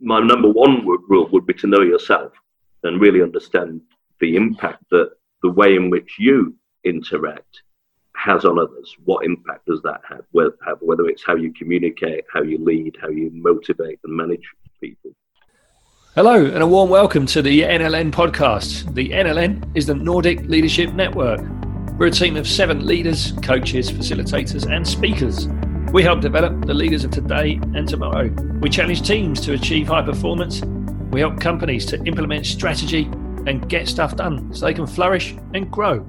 my number one rule would be to know yourself and really understand the impact that the way in which you interact has on others. What impact does that have? Whether it's how you communicate, how you lead, how you motivate and manage people. Hello, and a warm welcome to the NLN podcast. The NLN is the Nordic Leadership Network. We're a team of seven leaders, coaches, facilitators, and speakers we help develop the leaders of today and tomorrow. We challenge teams to achieve high performance. We help companies to implement strategy and get stuff done so they can flourish and grow.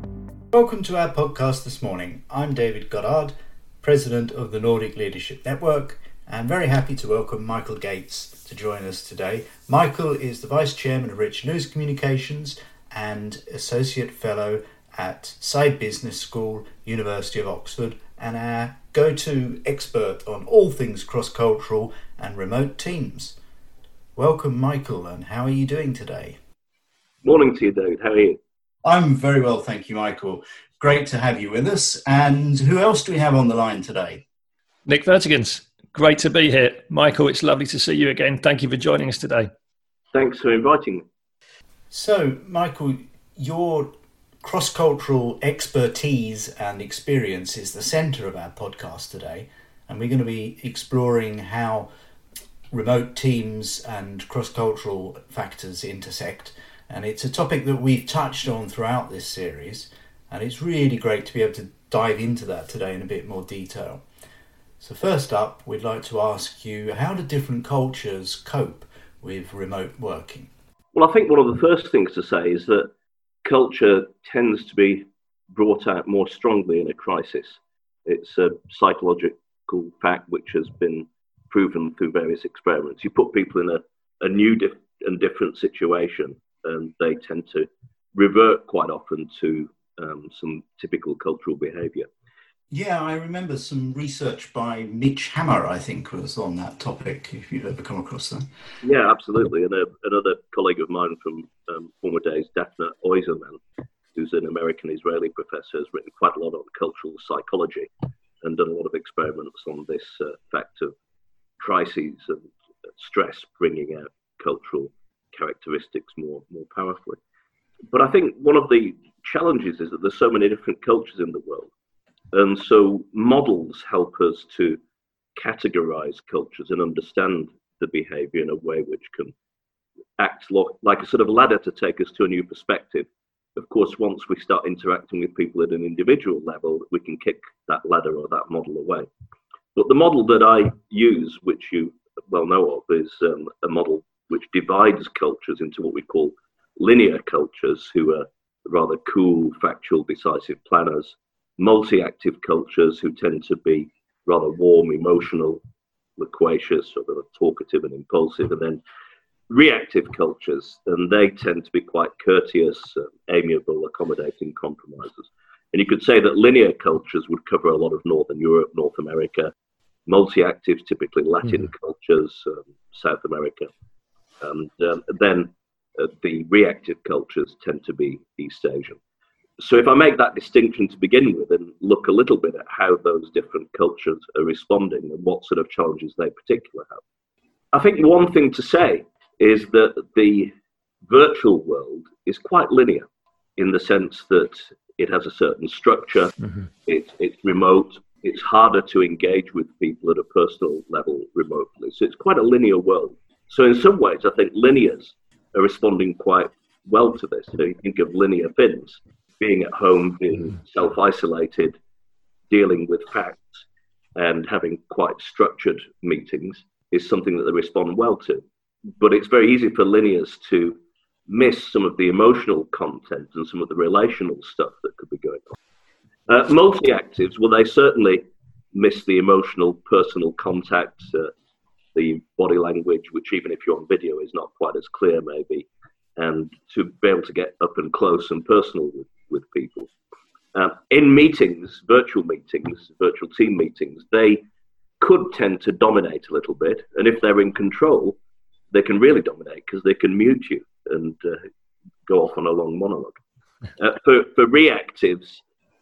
Welcome to our podcast this morning. I'm David Goddard, President of the Nordic Leadership Network, and very happy to welcome Michael Gates to join us today. Michael is the Vice Chairman of Richard Lewis Communications and Associate Fellow at Saïd Business School, University of Oxford, and our go to expert on all things cross cultural and remote teams. Welcome, Michael, and how are you doing today? Morning to you, David. How are you? I'm very well, thank you, Michael. Great to have you with us. And who else do we have on the line today? Nick Vertigans. Great to be here. Michael, it's lovely to see you again. Thank you for joining us today. Thanks for inviting me. So, Michael, you're cross cultural expertise and experience is the centre of our podcast today, and we're going to be exploring how remote teams and cross cultural factors intersect. And it's a topic that we've touched on throughout this series, and it's really great to be able to dive into that today in a bit more detail. So, first up, we'd like to ask you how do different cultures cope with remote working? Well, I think one of the first things to say is that culture tends to be brought out more strongly in a crisis. It's a psychological fact which has been proven through various experiments. You put people in a, a new and different situation, and they tend to revert quite often to um, some typical cultural behavior. Yeah, I remember some research by Mitch Hammer, I think, was on that topic, if you've ever come across that. Yeah, absolutely. And a, another colleague of mine from um, former days, Daphne Oyserman, who's an American Israeli professor, has written quite a lot on cultural psychology and done a lot of experiments on this uh, fact of crises and stress bringing out cultural characteristics more, more powerfully. But I think one of the challenges is that there's so many different cultures in the world and so models help us to categorize cultures and understand the behavior in a way which can act like a sort of ladder to take us to a new perspective. Of course, once we start interacting with people at an individual level, we can kick that ladder or that model away. But the model that I use, which you well know of, is um, a model which divides cultures into what we call linear cultures, who are rather cool, factual, decisive planners, multi-active cultures who tend to be rather warm, emotional, loquacious, sort of talkative and impulsive, and then reactive cultures, and they tend to be quite courteous, uh, amiable, accommodating compromisers. And you could say that linear cultures would cover a lot of Northern Europe, North America, multi-active, typically Latin mm. cultures, um, South America, and um, then uh, the reactive cultures tend to be East Asian so if I make that distinction to begin with and look a little bit at how those different cultures are responding and what sort of challenges they particularly have, I think one thing to say is that the virtual world is quite linear in the sense that it has a certain structure, mm-hmm. it, it's remote, it's harder to engage with people at a personal level remotely. So it's quite a linear world. So in some ways, I think linears are responding quite well to this. You you think of linear Finns being at home, being mm. self isolated, dealing with facts, and having quite structured meetings is something that they respond well to. But it's very easy for linears to miss some of the emotional content and some of the relational stuff that could be going on. Uh, multi actives, well, they certainly miss the emotional, personal contact, uh, the body language, which even if you're on video is not quite as clear, maybe, and to be able to get up and close and personal with with people. Uh, in meetings, virtual meetings, virtual team meetings, they could tend to dominate a little bit. And if they're in control, they can really dominate because they can mute you and uh, go off on a long monologue. Uh, for, for reactives,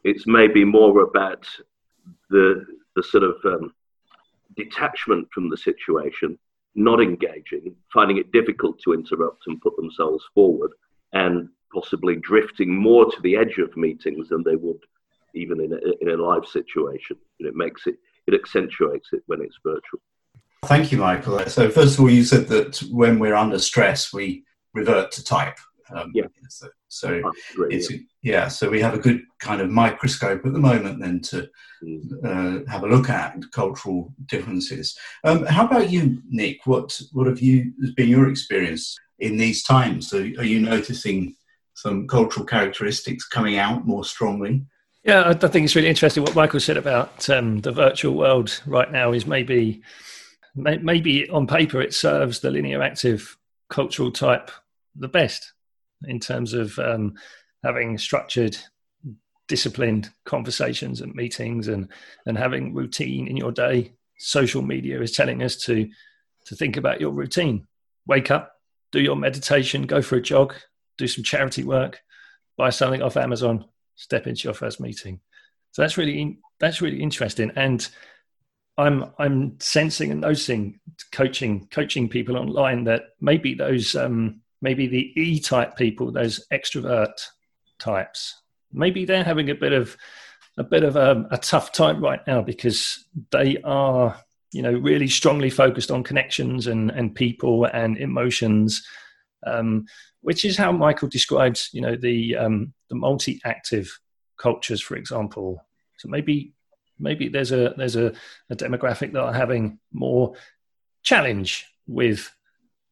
it's maybe more about the, the sort of um, detachment from the situation, not engaging, finding it difficult to interrupt and put themselves forward, and possibly drifting more to the edge of meetings than they would even in a, in a live situation. And it makes it, it accentuates it when it's virtual. Thank you, Michael. So, first of all, you said that when we're under stress, we revert to type. Um, yeah. So, so it's yeah. yeah. So we have a good kind of microscope at the moment then to mm. uh, have a look at cultural differences. Um, how about you, Nick? What what have you has been your experience in these times? So are you noticing some cultural characteristics coming out more strongly? Yeah, I think it's really interesting what Michael said about um, the virtual world right now. Is maybe maybe on paper it serves the linear active cultural type the best in terms of um, having structured disciplined conversations and meetings and and having routine in your day social media is telling us to to think about your routine wake up do your meditation go for a jog do some charity work buy something off amazon step into your first meeting. So that's really that's really interesting. And i'm i'm sensing and noticing coaching coaching people online that maybe those um, maybe the E type people, those extrovert types, maybe they're having a bit of a bit of a, a, tough time right now because they are, you know, really strongly focused on connections and and people and emotions, um, which is how Michael describes, you know, the um, the multi-active cultures, for example. So maybe maybe there's a there's a, a demographic that are having more challenge with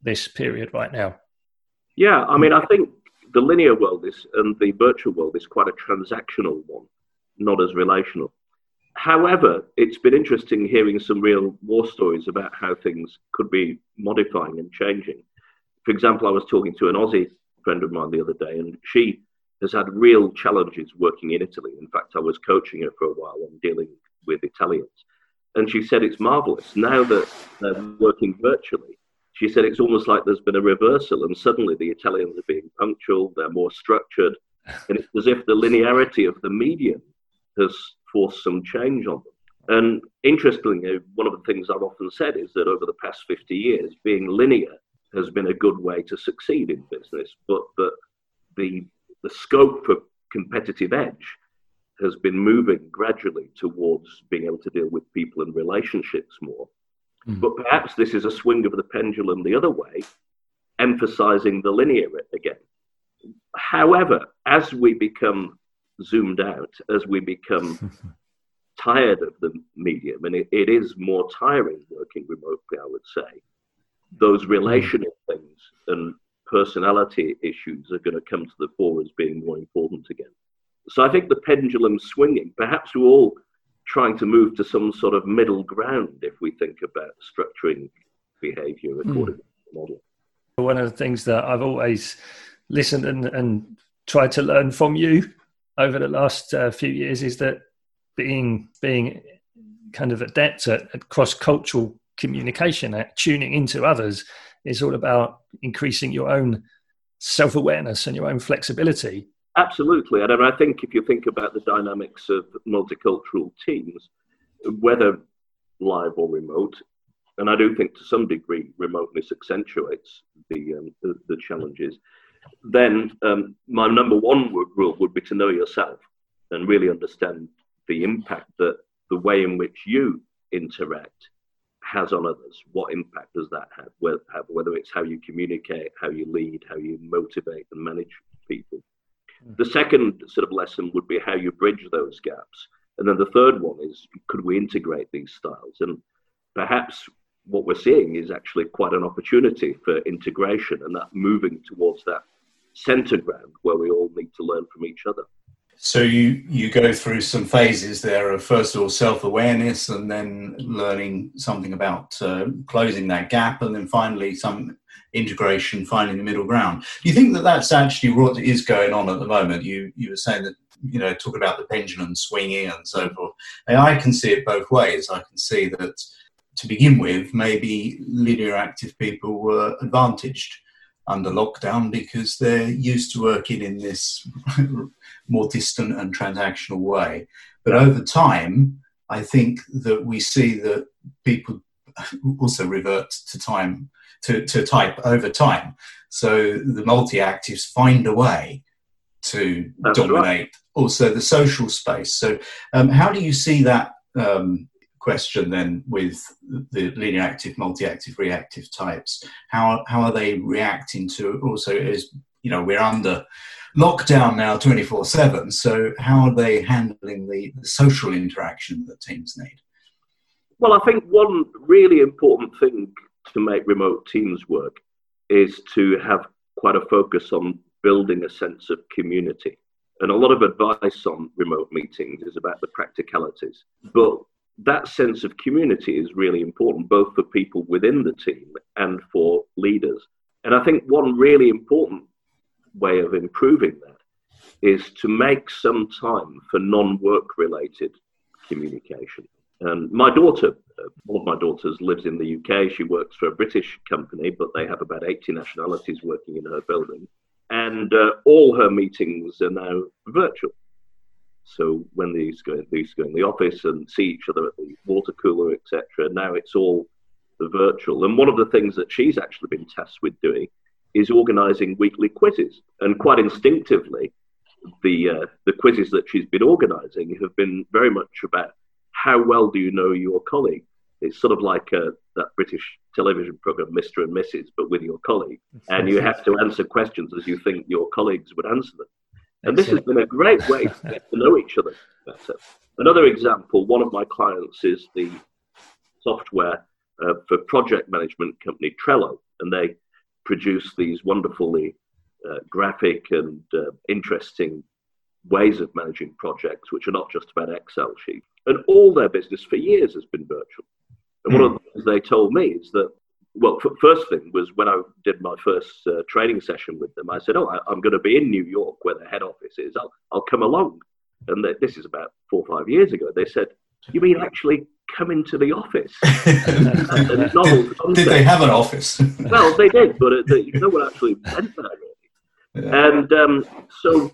this period right now. Yeah, I mean, I think the linear world is and the virtual world is quite a transactional one, not as relational. However, it's been interesting hearing some real war stories about how things could be modifying and changing. For example, I was talking to an Aussie friend of mine the other day, and she has had real challenges working in Italy. In fact, I was coaching her for a while on dealing with Italians. And she said it's marvelous. Now that they're working virtually, she said it's almost like there's been a reversal, and suddenly the Italians are being punctual, they're more structured, and it's as if the linearity of the medium has forced some change on them. And interestingly, one of the things I've often said is that over the past 50 years, being linear has been a good way to succeed in business, but that the, the scope for competitive edge has been moving gradually towards being able to deal with people and relationships more. Mm. But perhaps this is a swing of the pendulum the other way, emphasizing the linear again. However, as we become zoomed out, as we become tired of the medium, and it, it is more tiring working remotely, I would say, those relational mm. things and personality issues are going to come to the fore as being more important again. So I think the pendulum's swinging. Perhaps we're all trying to move to some sort of middle ground if we think about structuring behavior according mm. to the model. One of the things that I've always listened and, and tried to learn from you over the last uh, few years is that being being kind of adept at, at cross cultural communication, at tuning into others, is all about increasing your own self awareness and your own flexibility. Absolutely. And I think if you think about the dynamics of multicultural teams, whether live or remote, and I do think to some degree remoteness accentuates the, um, the, the, challenges, then um, my number one rule would be to know yourself and really understand the impact that the way in which you interact has on others. What impact does that have? Whether it's how you communicate, how you lead, how you motivate and manage people. Mm. The second sort of lesson would be how you bridge those gaps. And then the third one is could we integrate these styles? And perhaps what we're seeing is actually quite an opportunity for integration and that moving towards that center ground where we all need to learn from each other. So you you go through some phases there of first of all self awareness, and then learning something about uh, closing that gap, and then finally some integration, finding the middle ground. Do you think that that's actually what is going on at the moment? You you were saying that you know talk about the pendulum swinging and so forth. And I can see it both ways. I can see that to begin with, maybe linear active people were advantaged under lockdown because they're used to working in this more distant and transactional way. But over time, I think that we see that people also revert to time to, to type over time. So the multi-actives find a way to That's dominate right. also the social space. So um, how do you see that um, question then with the linear active, multi-active, reactive types? How how are they reacting to also is you know we're under lockdown now 24/7. So how are they handling the, the social interaction that teams need? Well, I think one really important thing to make remote teams work is to have quite a focus on building a sense of community. And a lot of advice on remote meetings is about the practicalities. But that sense of community is really important, both for people within the team and for leaders. And I think one really important way of improving that is to make some time for non work related communication. And my daughter, uh, one of my daughters, lives in the UK. She works for a British company, but they have about 80 nationalities working in her building. And uh, all her meetings are now virtual. So when they used, go, they used to go in the office and see each other at the water cooler, etc., now it's all the virtual. And one of the things that she's actually been tasked with doing is organising weekly quizzes. And quite instinctively, the uh, the quizzes that she's been organising have been very much about how well do you know your colleague? It's sort of like uh, that British television program, Mr. and Mrs., but with your colleague. And you have to answer questions as you think your colleagues would answer them. And this has been a great way to get to know each other better. Another example, one of my clients is the software uh, for project management company Trello, and they produce these wonderfully uh, graphic and uh, interesting ways of managing projects, which are not just about Excel sheets. And all their business for years has been virtual. And one of the things they told me is that, well, f- first thing was when I did my first uh, training session with them, I said, Oh, I, am going to be in New York where the head office is. I'll, I'll come along. And they, this is about four or five years ago. They said, You mean actually come into the office? did, did, they have an office? well, they did, but it, they, no one actually went there really. Yeah. And um, so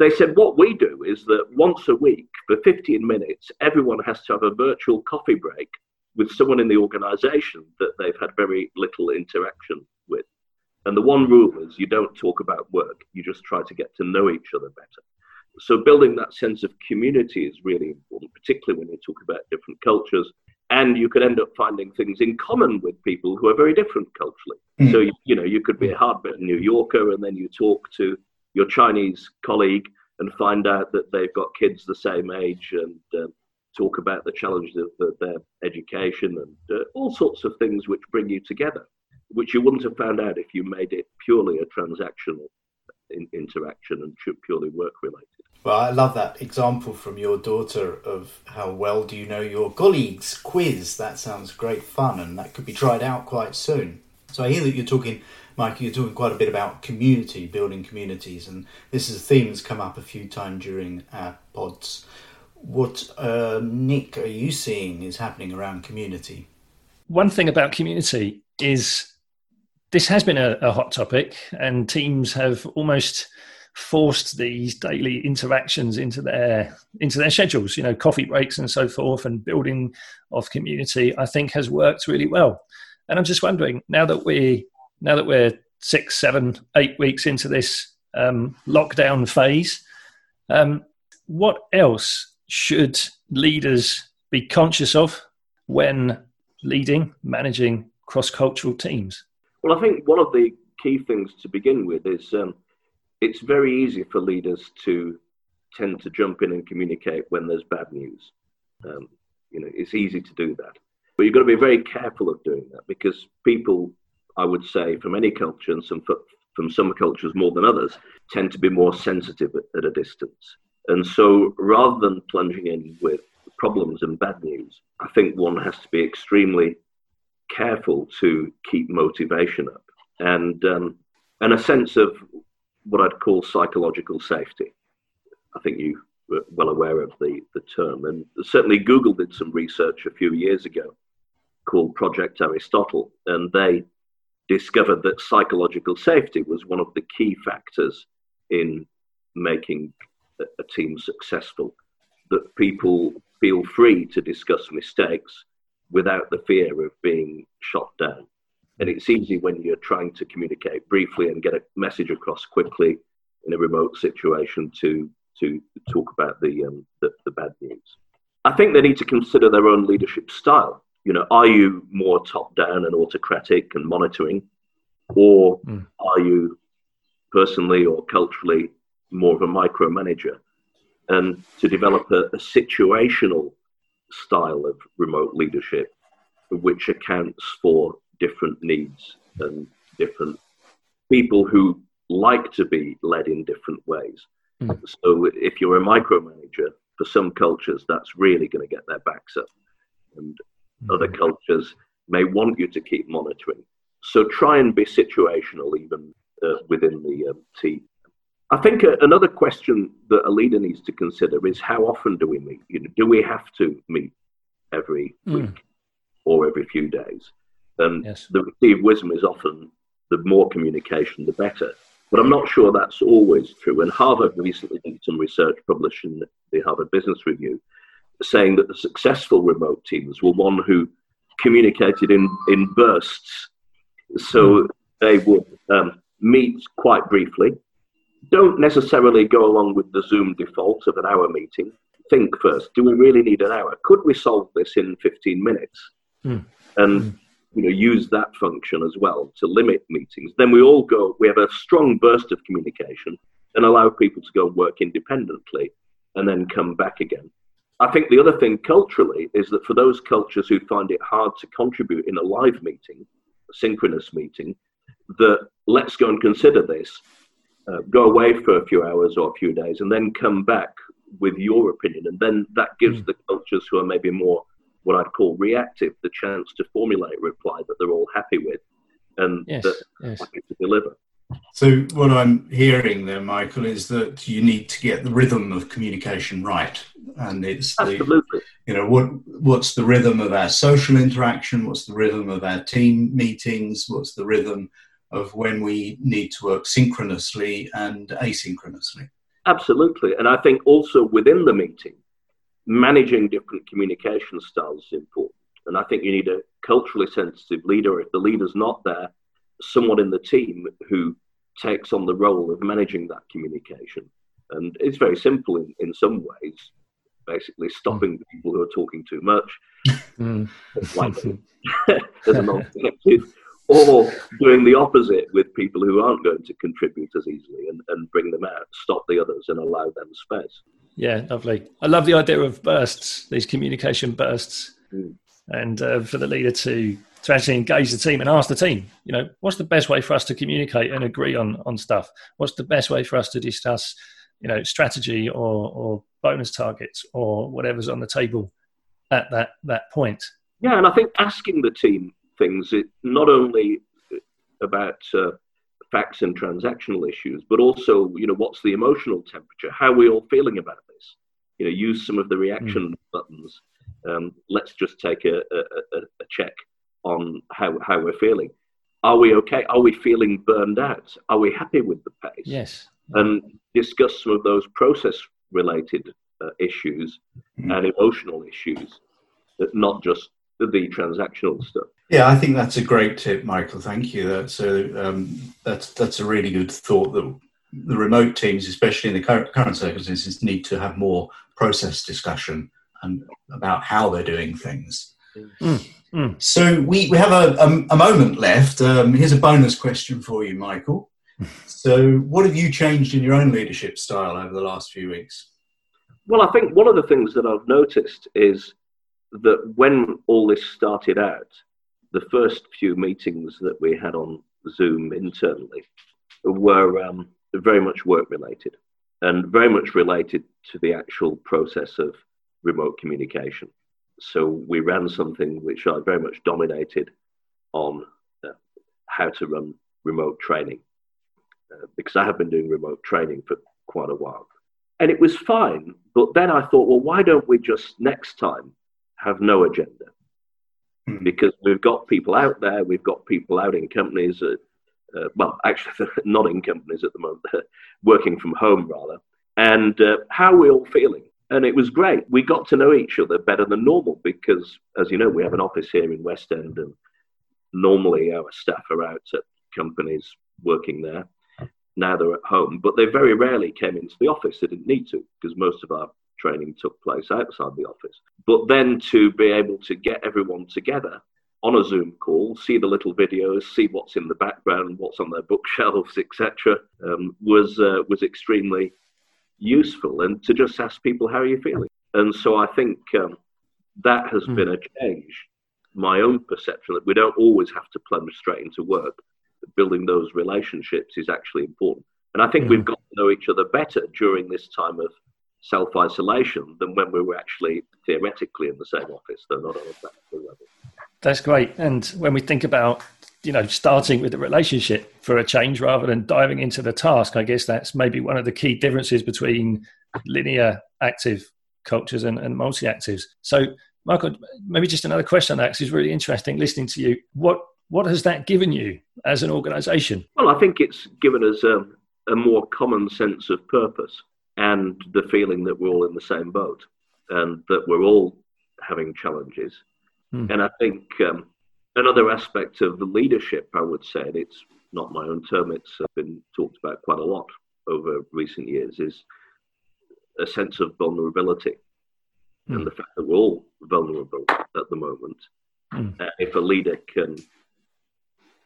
they said what we do is that once a week for 15 minutes, everyone has to have a virtual coffee break with someone in the organization that they've had very little interaction with. And the one rule is you don't talk about work, you just try to get to know each other better. So, building that sense of community is really important, particularly when you talk about different cultures. And you could end up finding things in common with people who are very different culturally. Mm. So, you, you know, you could be a hard-bitten New Yorker and then you talk to your Chinese colleague and find out that they've got kids the same age and uh, talk about the challenges of, of their education and uh, all sorts of things which bring you together, which you wouldn't have found out if you made it purely a transactional in- interaction and purely work related. Well, I love that example from your daughter of how well do you know your colleagues quiz. That sounds great fun, and that could be tried out quite soon. So I hear that you're talking Mike, you're talking quite a bit about community, building communities, and this is a theme that's come up a few times during our pods. What, uh, Nick, are you seeing is happening around community? One thing about community is this has been a, a hot topic, and teams have almost forced these daily interactions into their into their schedules you know coffee breaks and so forth and building of community i think has worked really well and i'm just wondering now that we now that we're six, seven, eight weeks into this um, lockdown phase, um, what else should leaders be conscious of when leading, managing cross cultural teams? Well, I think one of the key things to begin with is um, it's very easy for leaders to tend to jump in and communicate when there's bad news. Um, you know, it's easy to do that. But you've got to be very careful of doing that because people I would say, from any culture and some from some cultures more than others, tend to be more sensitive at, at a distance. And so, rather than plunging in with problems and bad news, I think one has to be extremely careful to keep motivation up and um, and a sense of what I'd call psychological safety. I think you were well aware of the, the term, and certainly Google did some research a few years ago called Project Aristotle, and they discovered that psychological safety was one of the key factors in making a team successful. That people feel free to discuss mistakes, without the fear of being shot down. And it's easy when you're trying to communicate briefly and get a message across quickly in a remote situation to to talk about the, um, the, the bad news. I think they need to consider their own leadership style. You know, are you more top down and autocratic and monitoring, or mm. are you personally or culturally more of a micromanager? And to develop a, a situational style of remote leadership, which accounts for different needs and different people who like to be led in different ways. Mm. So if you're a micromanager, for some cultures, that's really going to get their backs up. And mm. other cultures may want you to keep monitoring. So try and be situational even uh, within the um, team. I think uh, another question that a leader needs to consider is how often do we meet? You know, do we have to meet every mm. week or every few days? And yes. the received wisdom is often the more communication, the better. But I'm not sure that's always true. And Harvard recently did some research published in the Harvard Business Review saying that the successful remote teams were one who communicated in, in bursts. So mm. they would um, meet quite briefly, don't necessarily go along with the Zoom default of an hour meeting. Think first do we really need an hour? Could we solve this in 15 minutes? Mm. And mm you know, use that function as well to limit meetings. Then we all go, we have a strong burst of communication and allow people to go and work independently and then come back again. I think the other thing culturally is that for those cultures who find it hard to contribute in a live meeting, a synchronous meeting, that let's go and consider this, uh, go away for a few hours or a few days, and then come back with your opinion. And then that gives mm. the cultures who are maybe more what I'd call reactive, the chance to formulate a reply that they're all happy with and yes, that yes. happy to deliver. So what I'm hearing there, Michael, is that you need to get the rhythm of communication right, and it's Absolutely. the you know what what's the rhythm of our social interaction, what's the rhythm of our team meetings, what's the rhythm of when we need to work synchronously and asynchronously. Absolutely, and I think also within the meeting, managing different communication styles is important. And I think you need a culturally sensitive leader. If the leader's not there, someone in the team who takes on the role of managing that communication. And it's very simple in, in some ways, basically stopping mm. people who are talking too much, mm. as an alternative, or doing the opposite with people who aren't going to contribute as easily and, and bring them out, stop the others and allow them space. Yeah, lovely. I love the idea of bursts, these communication bursts, mm. and uh, for the leader to to actually engage the team and ask the team, you know, what's the best way for us to communicate and agree on on stuff? What's the best way for us to discuss, you know, strategy or or bonus targets or whatever's on the table at that that point? Yeah, and I think asking the team things, it not only about uh, facts and transactional issues, but also, you know, what's the emotional temperature? How are we all feeling about this? You know, use some of the reaction mm. buttons. Um, let's just take a, a, a, check on how, how we're feeling. Are we okay? Are we feeling burned out? Are we happy with the pace? Yes. And discuss some of those process related uh, issues mm. and emotional issues, not just the transactional stuff. Yeah, I think that's a great tip, Michael. Thank you. That's a um, that's that's a really good thought. That the remote teams, especially in the current, current circumstances, need to have more process discussion and about how they're doing things. Mm, mm. So we, we have a, a, a moment left. Um, here's a bonus question for you, Michael. So, what have you changed in your own leadership style over the last few weeks? Well, I think one of the things that I've noticed is that when all this started out, the first few meetings that we had on Zoom internally were um, very much work related and very much related to the actual process of remote communication. So we ran something which I very much dominated on uh, how to run remote training uh, because I have been doing remote training for quite a while. And it was fine, but then I thought, well, why don't we just next time have no agenda? Mm. because we've got people out there, we've got people out in companies, uh, uh, well, actually, not in companies at the moment, working from home rather. And uh, how are we all feeling? And it was great. We got to know each other better than normal because, as you know, we have an office here in West End, and normally our staff are out at companies working there. Now they're at home, but they very rarely came into the office. They didn't need to because most of our training took place outside the office. But then to be able to get everyone together on a Zoom call, see the little videos, see what's in the background, what's on their bookshelves, etc., um, was uh, was extremely useful. And to just ask people how are you feeling, and so I think um, that has mm. been a change. My own perception that we don't always have to plunge straight into work. Building those relationships is actually important, and I think we've got to know each other better during this time of self isolation than when we were actually theoretically in the same office, though not on a practical level. That's great. And when we think about, you know, starting with the relationship for a change rather than diving into the task, I guess that's maybe one of the key differences between linear active cultures and, and multi actives. So, Michael, maybe just another question on that because it's really interesting listening to you. What what has that given you as an organization? Well, I think it's given us a, a more common sense of purpose and the feeling that we're all in the same boat and that we're all having challenges. Mm. And I think um, another aspect of the leadership, I would say, and it's not my own term, it's been talked about quite a lot over recent years, is a sense of vulnerability mm. and the fact that we're all vulnerable at the moment. Mm. Uh, if a leader can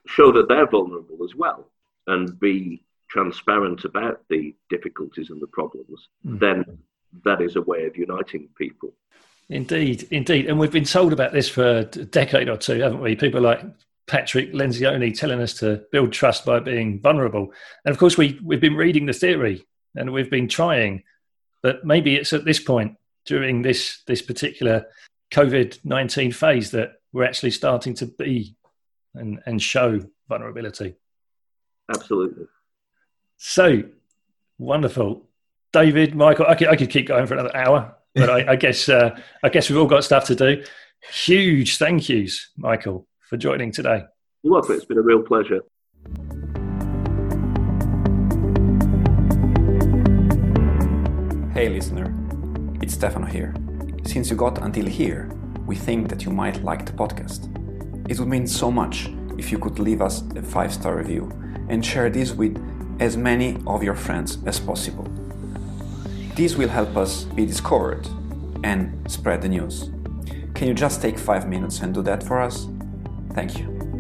show that they're vulnerable as well and be transparent about the difficulties and the problems, mm. then that is a way of uniting people. Indeed, indeed. And we've been told about this for a decade or two, haven't we? People like Patrick Lencioni telling us to build trust by being vulnerable. And of course, we, we've been reading the theory and we've been trying, but maybe it's at this point during this, this particular COVID 19 phase that we're actually starting to be and, and show vulnerability. Absolutely. So wonderful. David, Michael, I could, I could keep going for another hour, but I, I guess uh, I guess we've all got stuff to do. Huge thank yous, Michael, for joining today. You're welcome. It's been a real pleasure. Hey, listener, it's Stefano here. Since you got until here, we think that you might like the podcast. It would mean so much if you could leave us a five star review and share this with as many of your friends as possible. This will help us be discovered and spread the news. Can you just take 5 minutes and do that for us? Thank you.